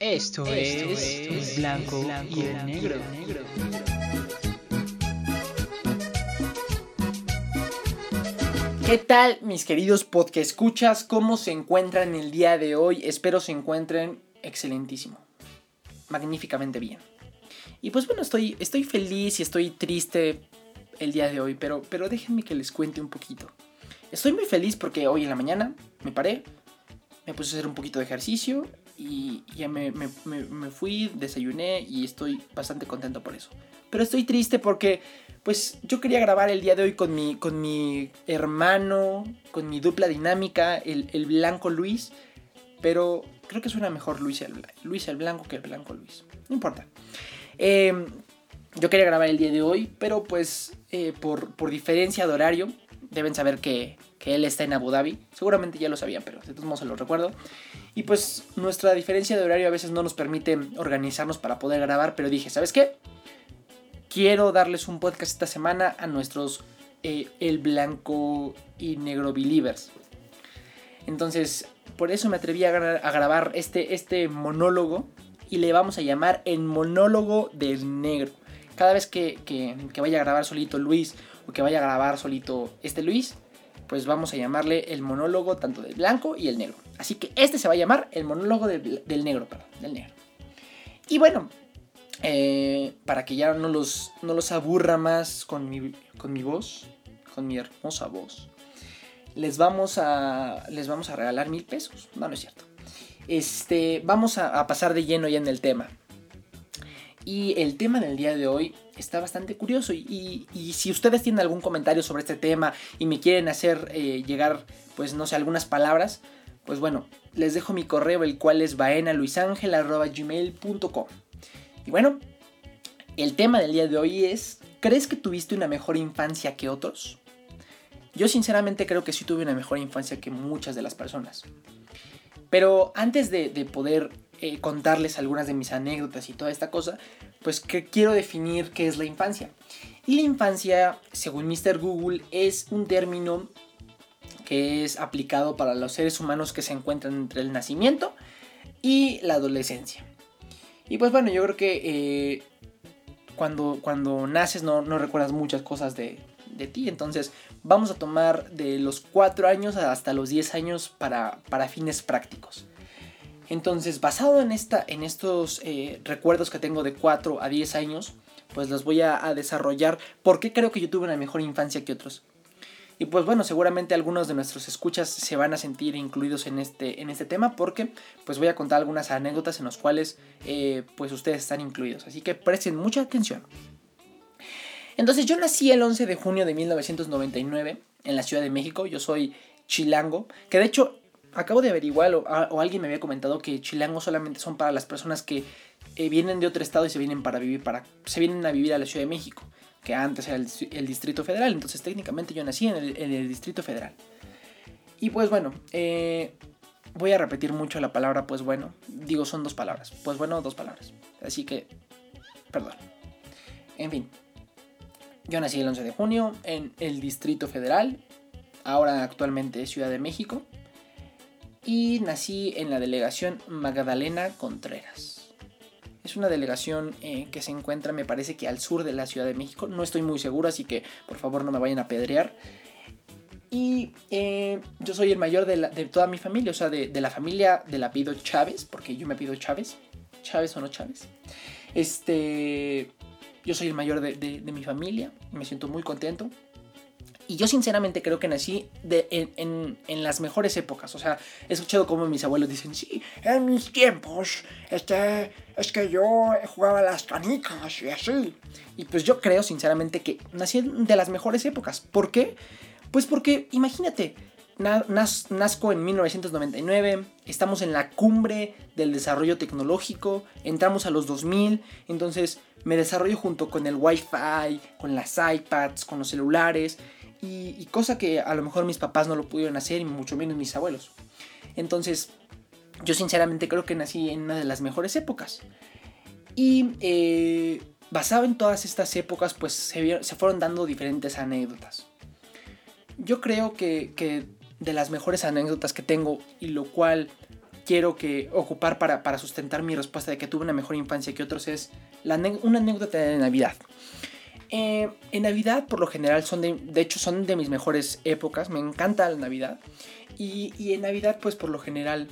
Esto, es, blanco, y el negro. ¿Qué tal, mis queridos podcast escuchas? ¿Cómo se encuentran el día de hoy? Espero se encuentren excelentísimo. Magníficamente bien. Y pues bueno, estoy, estoy feliz y estoy triste el día de hoy, pero, pero déjenme que les cuente un poquito. Estoy muy feliz porque hoy en la mañana me paré, me puse a hacer un poquito de ejercicio y ya me, fui, desayuné y estoy bastante contento por eso. Pero estoy triste porque pues yo quería grabar el día de hoy con mi, con mi hermano, con mi dupla dinámica, el, el blanco Luis, pero creo que suena mejor Luis el, Luis el blanco que el blanco Luis. No importa. Em, yo quería grabar el día de hoy, pero pues eh, por, por diferencia de horario, deben saber que, que, él está en Abu Dhabi. Seguramente ya lo sabían, pero de todos modos se lo recuerdo. Y pues nuestra diferencia de horario a veces no nos permite organizarnos para poder grabar, pero dije, ¿sabes qué? Quiero darles un podcast esta semana a nuestros eh, El Blanco y Negro Believers. Entonces, por eso me atreví a, grabar este, este monólogo y le vamos a llamar el monólogo del negro. Cada vez que, que, que vaya a grabar solito Luis o que vaya a grabar solito este Luis, pues vamos a llamarle el monólogo tanto del blanco y el negro. Así que este se va a llamar el monólogo del, negro, perdón, del negro. Y bueno, eh, para que ya no los, no los aburra más con mi, con mi voz, con mi hermosa voz, les vamos a, les vamos a regalar mil pesos. No, no es cierto. Este, vamos a, a pasar de lleno ya en el tema. Y el tema del día de hoy está bastante curioso. Y, si ustedes tienen algún comentario sobre este tema y me quieren hacer eh, llegar, pues no sé, algunas palabras, pues bueno, les dejo mi correo, el cual es baenaluisangel.gmail.com. Y bueno, el tema del día de hoy es, ¿crees que tuviste una mejor infancia que otros? Yo sinceramente creo que sí tuve una mejor infancia que muchas de las personas. Pero antes de, poder eh, contarles algunas de mis anécdotas y toda esta cosa, pues que quiero definir qué es la infancia. Y la infancia, según Mr. Google, es un término que es aplicado para los seres humanos que se encuentran entre el nacimiento y la adolescencia. Y pues bueno, yo creo que eh, cuando, cuando naces no, no recuerdas muchas cosas de, de ti. Entonces vamos a tomar de los 4 años hasta los 10 años para, para fines prácticos. Entonces, basado en, esta, en estos eh, recuerdos que tengo de 4 a 10 años, pues los voy a, desarrollar. ¿Por qué creo que yo tuve una mejor infancia que otros? Y pues bueno, seguramente algunos de nuestros escuchas se van a sentir incluidos en este, en este tema porque pues voy a contar algunas anécdotas en las cuales eh, pues ustedes están incluidos. Así que presten mucha atención. Entonces yo nací el 11 de junio de 1999 en la Ciudad de México. Yo soy chilango, que de hecho acabo de averiguar o, alguien me había comentado que chilango solamente son para las personas que eh, vienen de otro estado y se vienen para vivir para se vienen a vivir a la Ciudad de México, que antes era el, Distrito Federal. Entonces técnicamente yo nací en el, Distrito Federal. Y pues bueno, eh, voy a repetir mucho la palabra pues bueno. Digo, son dos palabras. Pues bueno, dos palabras. Así que, perdón. En fin, yo nací el 11 de junio en el Distrito Federal, ahora actualmente Ciudad de México, y nací en la delegación Magdalena Contreras. Es una delegación eh, que se encuentra, me parece que al sur de la Ciudad de México. No estoy muy seguro, así que por favor no me vayan a pedrear. Y eh, yo soy el mayor de, toda mi familia, o sea, de, de la familia del apellido Chávez, porque yo me pido Chávez. Chávez o no Chávez. Este. Yo soy el mayor de, mi familia, me siento muy contento. Y yo sinceramente creo que nací en, las mejores épocas. O sea, he escuchado como mis abuelos dicen, sí, en mis tiempos, este, es que yo jugaba las canicas y así. Y pues yo creo sinceramente que nací de las mejores épocas. ¿Por qué? Pues porque, imagínate, nazco en 1999, estamos en la cumbre del desarrollo tecnológico, entramos a los 2000, entonces me desarrollo junto con el Wi-Fi, con las iPads, con los celulares, y, cosa que a lo mejor mis papás no lo pudieron hacer, y mucho menos mis abuelos. Entonces, yo sinceramente creo que nací en una de las mejores épocas. Y eh, basado en todas estas épocas, pues se, fueron dando diferentes anécdotas. Yo creo que, que de las mejores anécdotas que tengo y lo cual quiero que ocupar para, para, sustentar mi respuesta de que tuve una mejor infancia que otros es una anécdota de Navidad. Eh, en Navidad, por lo general, son de, hecho, son de mis mejores épocas. Me encanta la Navidad. Y, en Navidad, pues por lo general,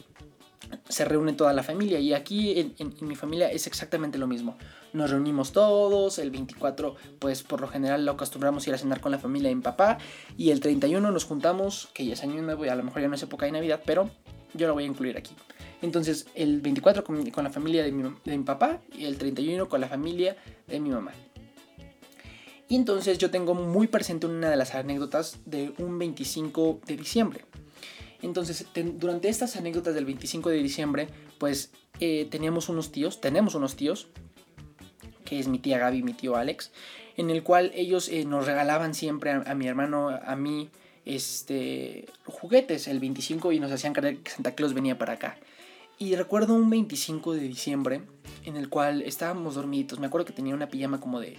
se reúne toda la familia. Y aquí en, mi familia es exactamente lo mismo. Nos reunimos todos. El 24, pues por lo general lo acostumbramos a ir a cenar con la familia de mi papá. Y el 31 nos juntamos, que ya es año nuevo y a lo mejor ya no es época de Navidad, pero yo lo voy a incluir aquí. Entonces, el 24 con, la familia de mi, de mi papá y el 31 con la familia de mi mamá. Y entonces yo tengo muy presente una de las anécdotas de un 25 de diciembre. Entonces, durante estas anécdotas del 25 de diciembre, pues eh, teníamos unos tíos, tenemos unos tíos, que es mi tía Gaby y mi tío Alex, en el cual ellos eh, nos regalaban siempre a, a, mi hermano, a mí, este, juguetes el 25 y nos hacían creer que Santa Claus venía para acá. Y recuerdo un 25 de diciembre en el cual estábamos dormidos. Me acuerdo que tenía una pijama como de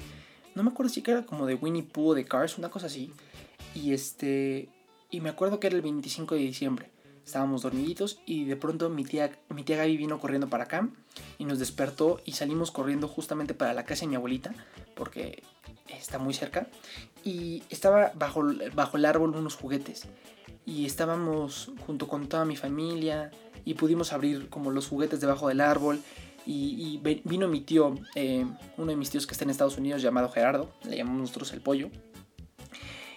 no me acuerdo si era como de Winnie Pooh o de Cars, una cosa así. Y este. Y me acuerdo que era el 25 de diciembre. Estábamos dormiditos y de pronto mi tía, mi tía Gaby vino corriendo para acá y nos despertó y salimos corriendo justamente para la casa de mi abuelita porque está muy cerca y estaba bajo, bajo el árbol unos juguetes y estábamos junto con toda mi familia y pudimos abrir como los juguetes debajo del árbol y, vino mi tío, eh, uno de mis tíos que está en Estados Unidos llamado Gerardo, le llamamos nosotros el pollo.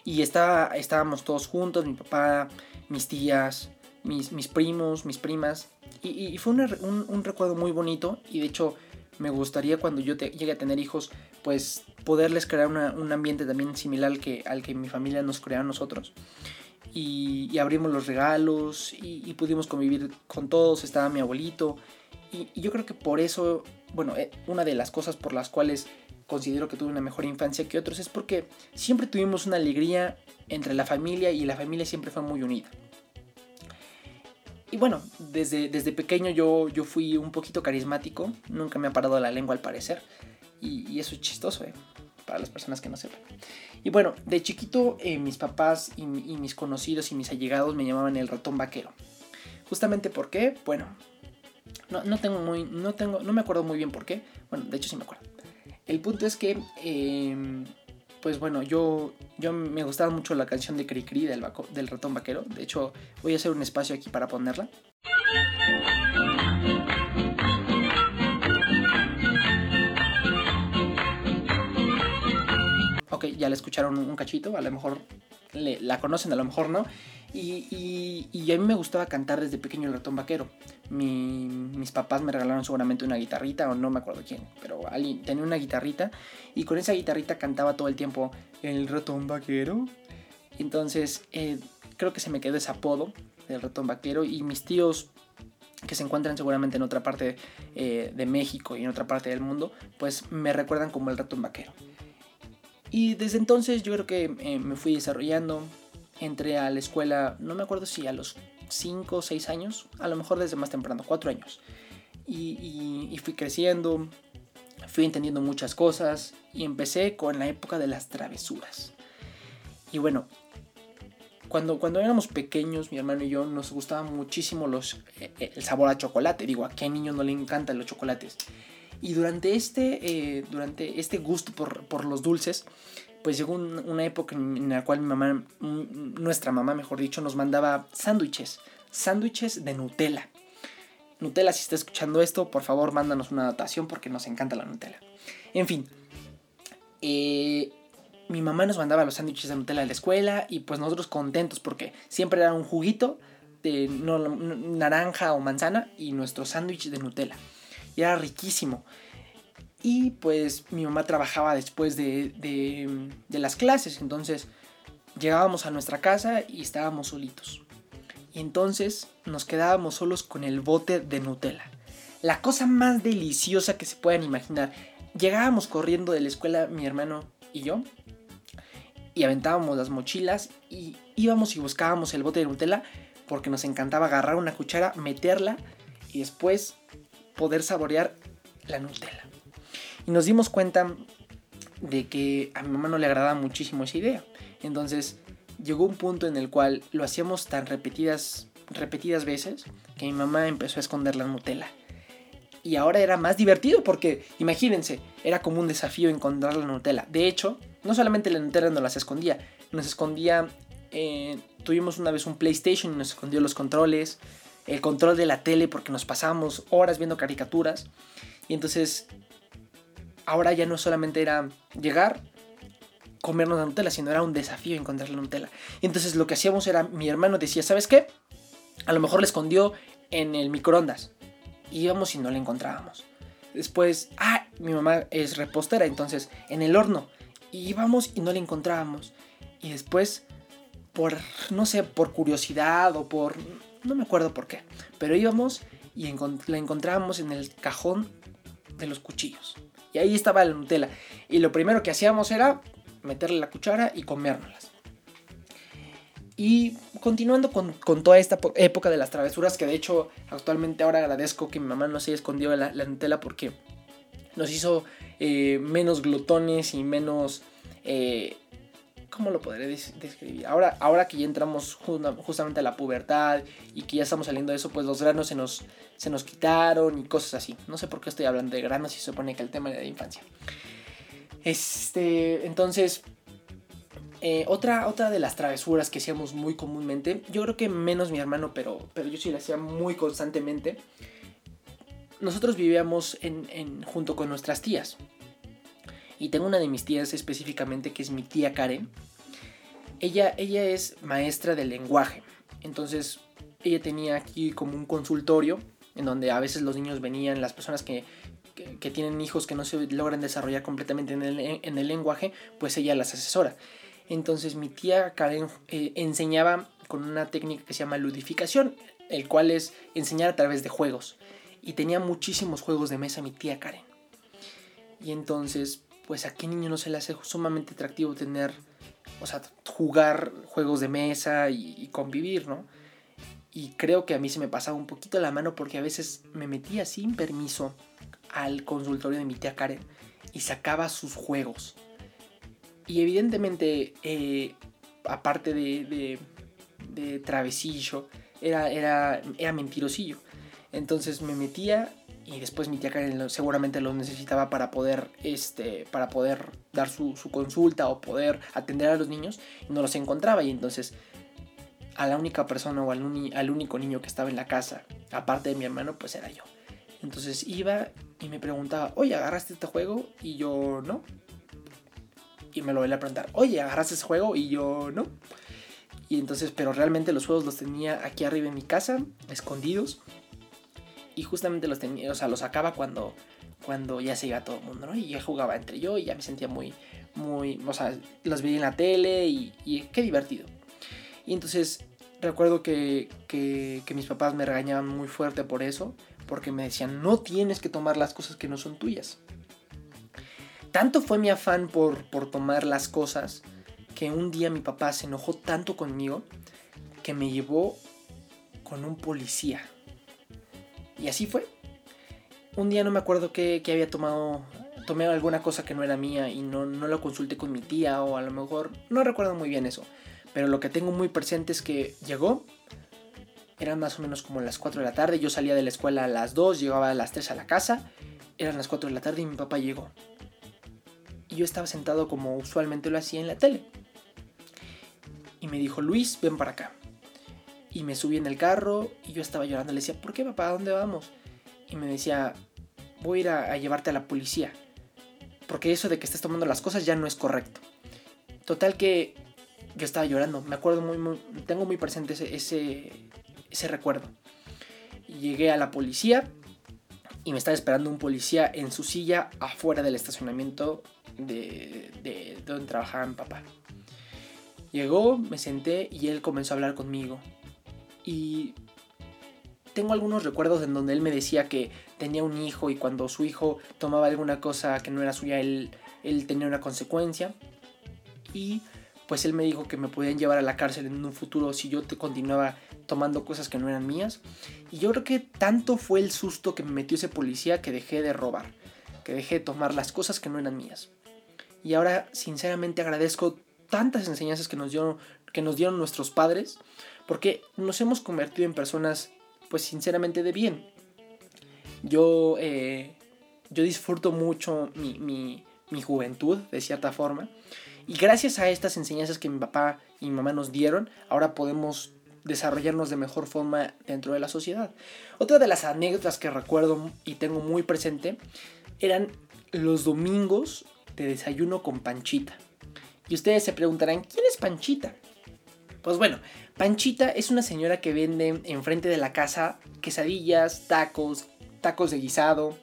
Y estaba, estábamos todos juntos, mi papá, mis tías, mis, mis primos, mis primas. Y, fue un, un, recuerdo muy bonito y de hecho me gustaría cuando yo llegue a tener hijos, pues poderles crear un ambiente también similar al que, al que mi familia nos crea a nosotros. Y, abrimos los regalos y, y, pudimos convivir con todos, estaba mi abuelito y, yo creo que por eso, bueno, eh, una de las cosas por las cuales considero que tuve una mejor infancia que otros es porque siempre tuvimos una alegría entre la familia y la familia siempre fue muy unida. Y bueno, desde, desde pequeño yo, yo fui un poquito carismático, nunca me ha parado la lengua al parecer, y, eso es chistoso, ¿eh? para las personas que no sepan. Y bueno, de chiquito eh, mis papás y, y, mis conocidos y mis allegados me llamaban el ratón vaquero. Justamente porque, bueno, no, no tengo muy. No tengo. No me acuerdo muy bien por qué. Bueno, de hecho sí me acuerdo. El punto es que. Eh, pues bueno, yo, yo me gustaba mucho la canción de Cricri del, del ratón vaquero. De hecho, voy a hacer un espacio aquí para ponerla. Ok, ya la escucharon un cachito, a lo mejor le, la conocen, a lo mejor no. Y, a mí me gustaba cantar desde pequeño el ratón vaquero. mis papás me regalaron seguramente una guitarrita, o no me acuerdo quién, pero alguien tenía una guitarrita y con esa guitarrita cantaba todo el tiempo el ratón vaquero. Entonces, eh, creo que se me quedó ese apodo del ratón vaquero y mis tíos que se encuentran seguramente en otra parte eh, de México y en otra parte del mundo, pues me recuerdan como el ratón vaquero. Y desde entonces yo creo que eh, me fui desarrollando, entré a la escuela, no me acuerdo si a los 5 o 6 años, a lo mejor desde más temprano, 4 años. Y, fui creciendo, fui entendiendo muchas cosas y empecé con la época de las travesuras. Y bueno, cuando, cuando éramos pequeños, mi hermano y yo, nos gustaba muchísimo los, eh, eh, el sabor a chocolate. Digo, ¿a qué niño no le encantan los chocolates? Y durante este, eh, durante este gusto por, por los dulces, pues llegó una época en la cual mamá, nuestra mamá mejor dicho, nos mandaba sándwiches, sándwiches de Nutella. Nutella, si está escuchando esto, por favor, mándanos una anotación porque nos encanta la Nutella. En fin, eh, mi mamá nos mandaba los sándwiches de Nutella a la escuela y pues nosotros contentos porque siempre era un juguito de naranja o manzana y nuestro sándwich de Nutella. Y era riquísimo. Y pues mi mamá trabajaba después de, de, las clases, entonces llegábamos a nuestra casa y estábamos solitos. Y entonces nos quedábamos solos con el bote de Nutella. La cosa más deliciosa que se puedan imaginar. Llegábamos corriendo de la escuela mi hermano y yo. Y aventábamos las mochilas y íbamos y buscábamos el bote de Nutella porque nos encantaba agarrar una cuchara, meterla y después poder saborear la Nutella. Y nos dimos cuenta de que a mi mamá no le agradaba muchísimo esa idea. Entonces llegó un punto en el cual lo hacíamos tan repetidas repetidas veces que mi mamá empezó a esconder la Nutella. Y ahora era más divertido porque, imagínense, era como un desafío encontrar la Nutella. De hecho, no solamente la Nutella nos las escondía, nos escondía, eh, tuvimos una vez un PlayStation y nos escondió los controles, el control de la tele porque nos pasábamos horas viendo caricaturas. Y entonces, ahora ya no solamente era llegar, comernos la Nutella, sino era un desafío encontrar la Nutella. Y entonces lo que hacíamos era, mi hermano decía, ¿sabes qué? A lo mejor la escondió en el microondas íbamos y no la encontrábamos. Después, ah, mi mamá es repostera, entonces en el horno íbamos y no la encontrábamos. Y después, por, no sé, por curiosidad o por, no me acuerdo por qué, pero íbamos y la encontrábamos en el cajón de los cuchillos. Y ahí estaba la Nutella. Y lo primero que hacíamos era meterle la cuchara y comérnoslas. Y continuando con, toda esta época de las travesuras, que de hecho actualmente ahora agradezco que mi mamá no se haya escondido la, la Nutella porque nos hizo eh, menos glotones y menos... Eh, ¿Cómo lo podré describir? Ahora, ahora que ya entramos justamente a la pubertad y que ya estamos saliendo de eso, pues los granos se nos, se nos quitaron y cosas así. No sé por qué estoy hablando de granos y se supone que el tema era de infancia. Este, entonces, eh, otra, otra de las travesuras que hacíamos muy comúnmente, yo creo que menos mi hermano, pero, pero yo sí la hacía muy constantemente. Nosotros vivíamos en, junto con nuestras tías. Y tengo una de mis tías específicamente que es mi tía Karen. Ella, ella es maestra de lenguaje. Entonces ella tenía aquí como un consultorio en donde a veces los niños venían, las personas que, que, tienen hijos que no se logran desarrollar completamente en el, en el lenguaje, pues ella las asesora. Entonces mi tía Karen eh, enseñaba con una técnica que se llama ludificación, el cual es enseñar a través de juegos. Y tenía muchísimos juegos de mesa mi tía Karen. Y entonces, pues a qué niño no se le hace sumamente atractivo tener, o sea, jugar juegos de mesa y, convivir, ¿no? Y creo que a mí se me pasaba un poquito la mano porque a veces me metía sin permiso al consultorio de mi tía Karen y sacaba sus juegos y evidentemente, eh, aparte de, de, travesillo, era, era, era mentirosillo. Entonces me metía y después mi tía Karen seguramente lo necesitaba para poder, este, para poder dar su, consulta o poder atender a los niños y no los encontraba. Y entonces a la única persona o al, al único niño que estaba en la casa, aparte de mi hermano, pues era yo. Entonces iba y me preguntaba, oye, ¿agarraste este juego? Y yo no y me lo voy a preguntar, oye, ¿agarraste ese juego? Y yo, no. Y entonces, pero realmente los juegos los tenía aquí arriba en mi casa, escondidos. Y justamente los tenía, o sea, los sacaba cuando, cuando ya se iba todo el mundo, ¿no? Y ya jugaba entre yo y ya me sentía muy, muy, o sea, los veía en la tele y, qué divertido. Y entonces recuerdo que, que, que mis papás me regañaban muy fuerte por eso, porque me decían, no tienes que tomar las cosas que no son tuyas. Tanto fue mi afán por, por tomar las cosas que un día mi papá se enojó tanto conmigo que me llevó con un policía. Y así fue. Un día no me acuerdo que, había tomado, tomé alguna cosa que no era mía y no, no lo consulté con mi tía o a lo mejor, no recuerdo muy bien eso. Pero lo que tengo muy presente es que llegó, eran más o menos como las 4 de la tarde, yo salía de la escuela a las 2, llegaba a las 3 a la casa, eran las 4 de la tarde y mi papá llegó y yo estaba sentado como usualmente lo hacía en la tele. Y me dijo, Luis, ven para acá. Y me subí en el carro y yo estaba llorando. Le decía, ¿por qué papá? ¿A dónde vamos? Y me decía, voy a ir a, llevarte a la policía. Porque eso de que estés tomando las cosas ya no es correcto. Total que yo estaba llorando. Me acuerdo muy, tengo muy presente ese, ese, recuerdo. Llegué a la policía y me estaba esperando un policía en su silla afuera del estacionamiento de, donde trabajaba mi papá. Llegó, me senté y él comenzó a hablar conmigo. Y tengo algunos recuerdos en donde él me decía que tenía un hijo y cuando su hijo tomaba alguna cosa que no era suya, él, él tenía una consecuencia. Y pues él me dijo que me podían llevar a la cárcel en un futuro si yo te continuaba tomando cosas que no eran mías. Y yo creo que tanto fue el susto que me metió ese policía que dejé de robar, que dejé de tomar las cosas que no eran mías. Y ahora sinceramente agradezco tantas enseñanzas que nos dieron, que nos dieron nuestros padres, porque nos hemos convertido en personas, pues sinceramente, de bien. Yo, eh, yo disfruto mucho mi, mi, mi juventud, de cierta forma, y gracias a estas enseñanzas que mi papá y mi mamá nos dieron, ahora podemos desarrollarnos de mejor forma dentro de la sociedad. Otra de las anécdotas que recuerdo y tengo muy presente eran los domingos de desayuno con Panchita. Y ustedes se preguntarán, ¿quién es Panchita? Pues bueno, Panchita es una señora que vende enfrente de la casa quesadillas, tacos, tacos de guisado,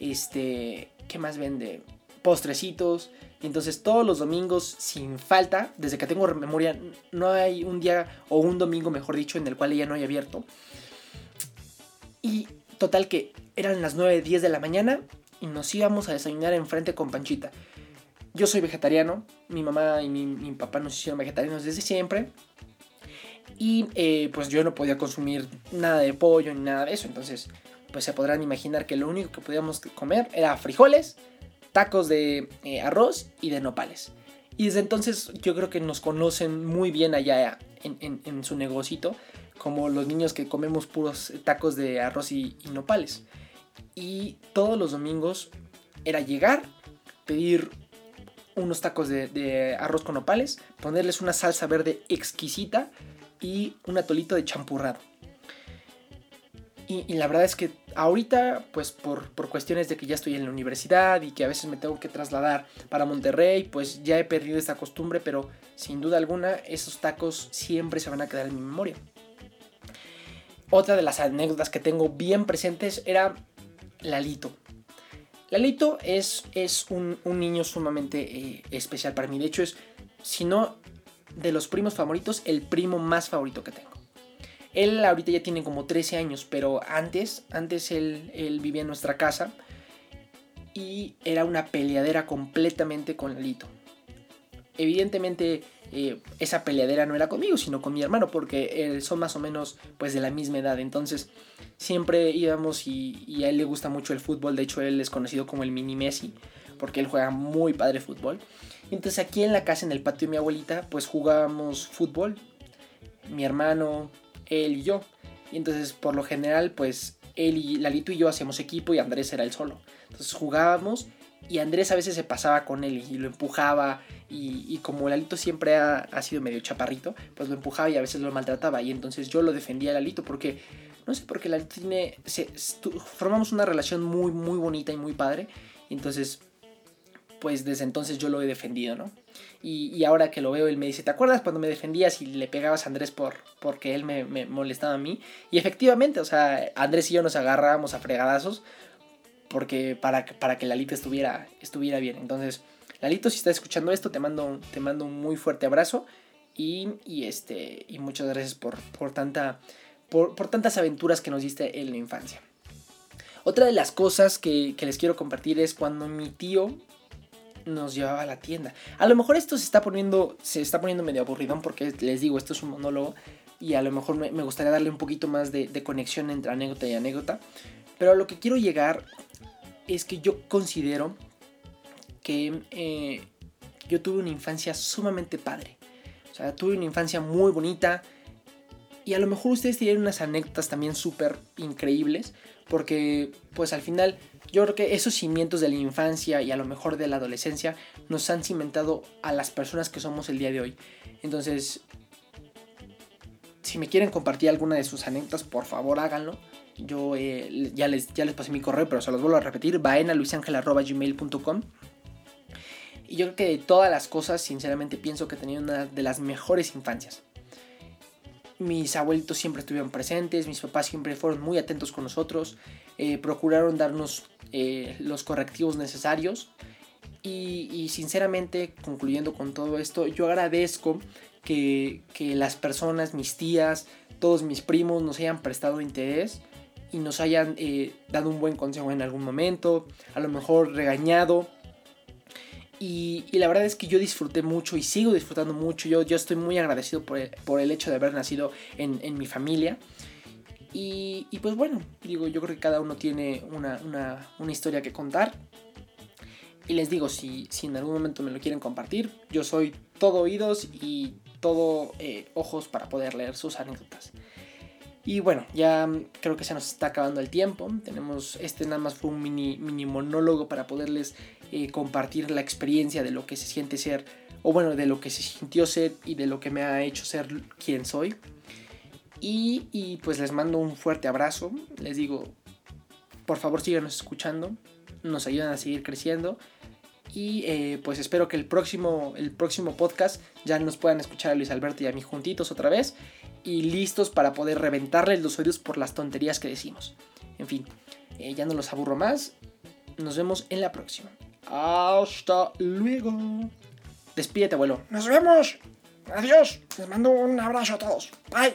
este, ¿qué más vende? Postrecitos. Y entonces todos los domingos, sin falta, desde que tengo memoria, no hay un día o un domingo, mejor dicho, en el cual ella no haya abierto. Y total que eran las 9, 10 de la mañana y nos íbamos a desayunar enfrente con Panchita. Yo soy vegetariano, mi mamá y mi, papá nos hicieron vegetarianos desde siempre. Y eh, pues yo no podía consumir nada de pollo ni nada de eso. Entonces, pues se podrán imaginar que lo único que podíamos comer era frijoles, tacos de eh, arroz y de nopales. Y desde entonces yo creo que nos conocen muy bien allá en, su negocito, como los niños que comemos puros tacos de arroz y, nopales. Y todos los domingos era llegar, pedir unos tacos de, arroz con nopales, ponerles una salsa verde exquisita y un atolito de champurrado. Y, la verdad es que ahorita, pues por, por, cuestiones de que ya estoy en la universidad y que a veces me tengo que trasladar para Monterrey, pues ya he perdido esta costumbre, pero sin duda alguna esos tacos siempre se van a quedar en mi memoria. Otra de las anécdotas que tengo bien presentes era Lalito. Lalito es, es un, niño sumamente eh, especial para mí. De hecho, es, si no de los primos favoritos, el primo más favorito que tengo. Él ahorita ya tiene como 13 años, pero antes, antes él, él vivía en nuestra casa y era una peleadera completamente con Lalito. Evidentemente eh, esa peleadera no era conmigo, sino con mi hermano, porque son más o menos pues de la misma edad. Entonces siempre íbamos y, a él le gusta mucho el fútbol. De hecho, él es conocido como el mini Messi, porque él juega muy padre fútbol. Entonces aquí en la casa, en el patio de mi abuelita, pues jugábamos fútbol. Mi hermano, él y yo. Y entonces por lo general, pues él y Lalito y yo hacíamos equipo y Andrés era el solo. Entonces jugábamos y Andrés a veces se pasaba con él y lo empujaba y, como Lalito siempre ha, sido medio chaparrito, pues lo empujaba y a veces lo maltrataba y entonces yo lo defendía a Lalito porque, no sé, porque Lalito tiene, formamos una relación muy, muy bonita y muy padre entonces, pues desde entonces yo lo he defendido, ¿no? Y, ahora que lo veo, él me dice, ¿te acuerdas cuando me defendías y le pegabas a Andrés por, porque él me, me molestaba a mí? Y efectivamente, o sea, Andrés y yo nos agarrábamos a fregadazos porque para, para que Lalito estuviera, estuviera bien. Entonces, Lalito, si estás escuchando esto, te mando, te mando un muy fuerte abrazo y, este, y muchas gracias por, por, tanta, por, tantas aventuras que nos diste en la infancia. Otra de las cosas que, les quiero compartir es cuando mi tío nos llevaba a la tienda. A lo mejor esto se está poniendo, se está poniendo medio aburridón porque les digo, esto es un monólogo y a lo mejor me, gustaría darle un poquito más de, de, conexión entre anécdota y anécdota. Pero a lo que quiero llegar es que yo considero que eh, yo tuve una infancia sumamente padre. O sea, tuve una infancia muy bonita. Y a lo mejor ustedes tienen unas anécdotas también súper increíbles. Porque pues al final yo creo que esos cimientos de la infancia y a lo mejor de la adolescencia nos han cimentado a las personas que somos el día de hoy. Entonces, si me quieren compartir alguna de sus anécdotas, por favor háganlo. Yo eh, ya, les, ya les pasé mi correo, pero se los vuelvo a repetir. vaenaluisangel.com Y yo creo que de todas las cosas, sinceramente pienso que he tenido una de las mejores infancias. Mis abuelitos siempre estuvieron presentes, mis papás siempre fueron muy atentos con nosotros, eh, procuraron darnos eh, los correctivos necesarios. Y, y, sinceramente, concluyendo con todo esto, yo agradezco que, que las personas, mis tías, todos mis primos nos hayan prestado interés y nos hayan eh, dado un buen consejo en algún momento, a lo mejor regañado. Y, la verdad es que yo disfruté mucho y sigo disfrutando mucho. Yo, yo estoy muy agradecido por el, por el hecho de haber nacido en, en mi familia. Y, y, pues bueno, digo, yo creo que cada uno tiene una, una, una historia que contar. Y les digo, si, si en algún momento me lo quieren compartir, yo soy todo oídos y todo eh, ojos para poder leer sus anécdotas. Y bueno, ya creo que se nos está acabando el tiempo. Tenemos, este nada más fue un mini, mini monólogo para poderles eh, compartir la experiencia de lo que se siente ser, o bueno, de lo que se sintió ser y de lo que me ha hecho ser quien soy. Y, y pues les mando un fuerte abrazo. Les digo, por favor síganos escuchando. Nos ayudan a seguir creciendo. Y eh, pues espero que el próximo, el próximo podcast ya nos puedan escuchar a Luis Alberto y a mí juntitos otra vez. Y listos para poder reventarles los oídos por las tonterías que decimos. En fin, eh, ya no los aburro más. Nos vemos en la próxima. Hasta luego. Despídete, abuelo. Nos vemos. Adiós. Les mando un abrazo a todos. Bye.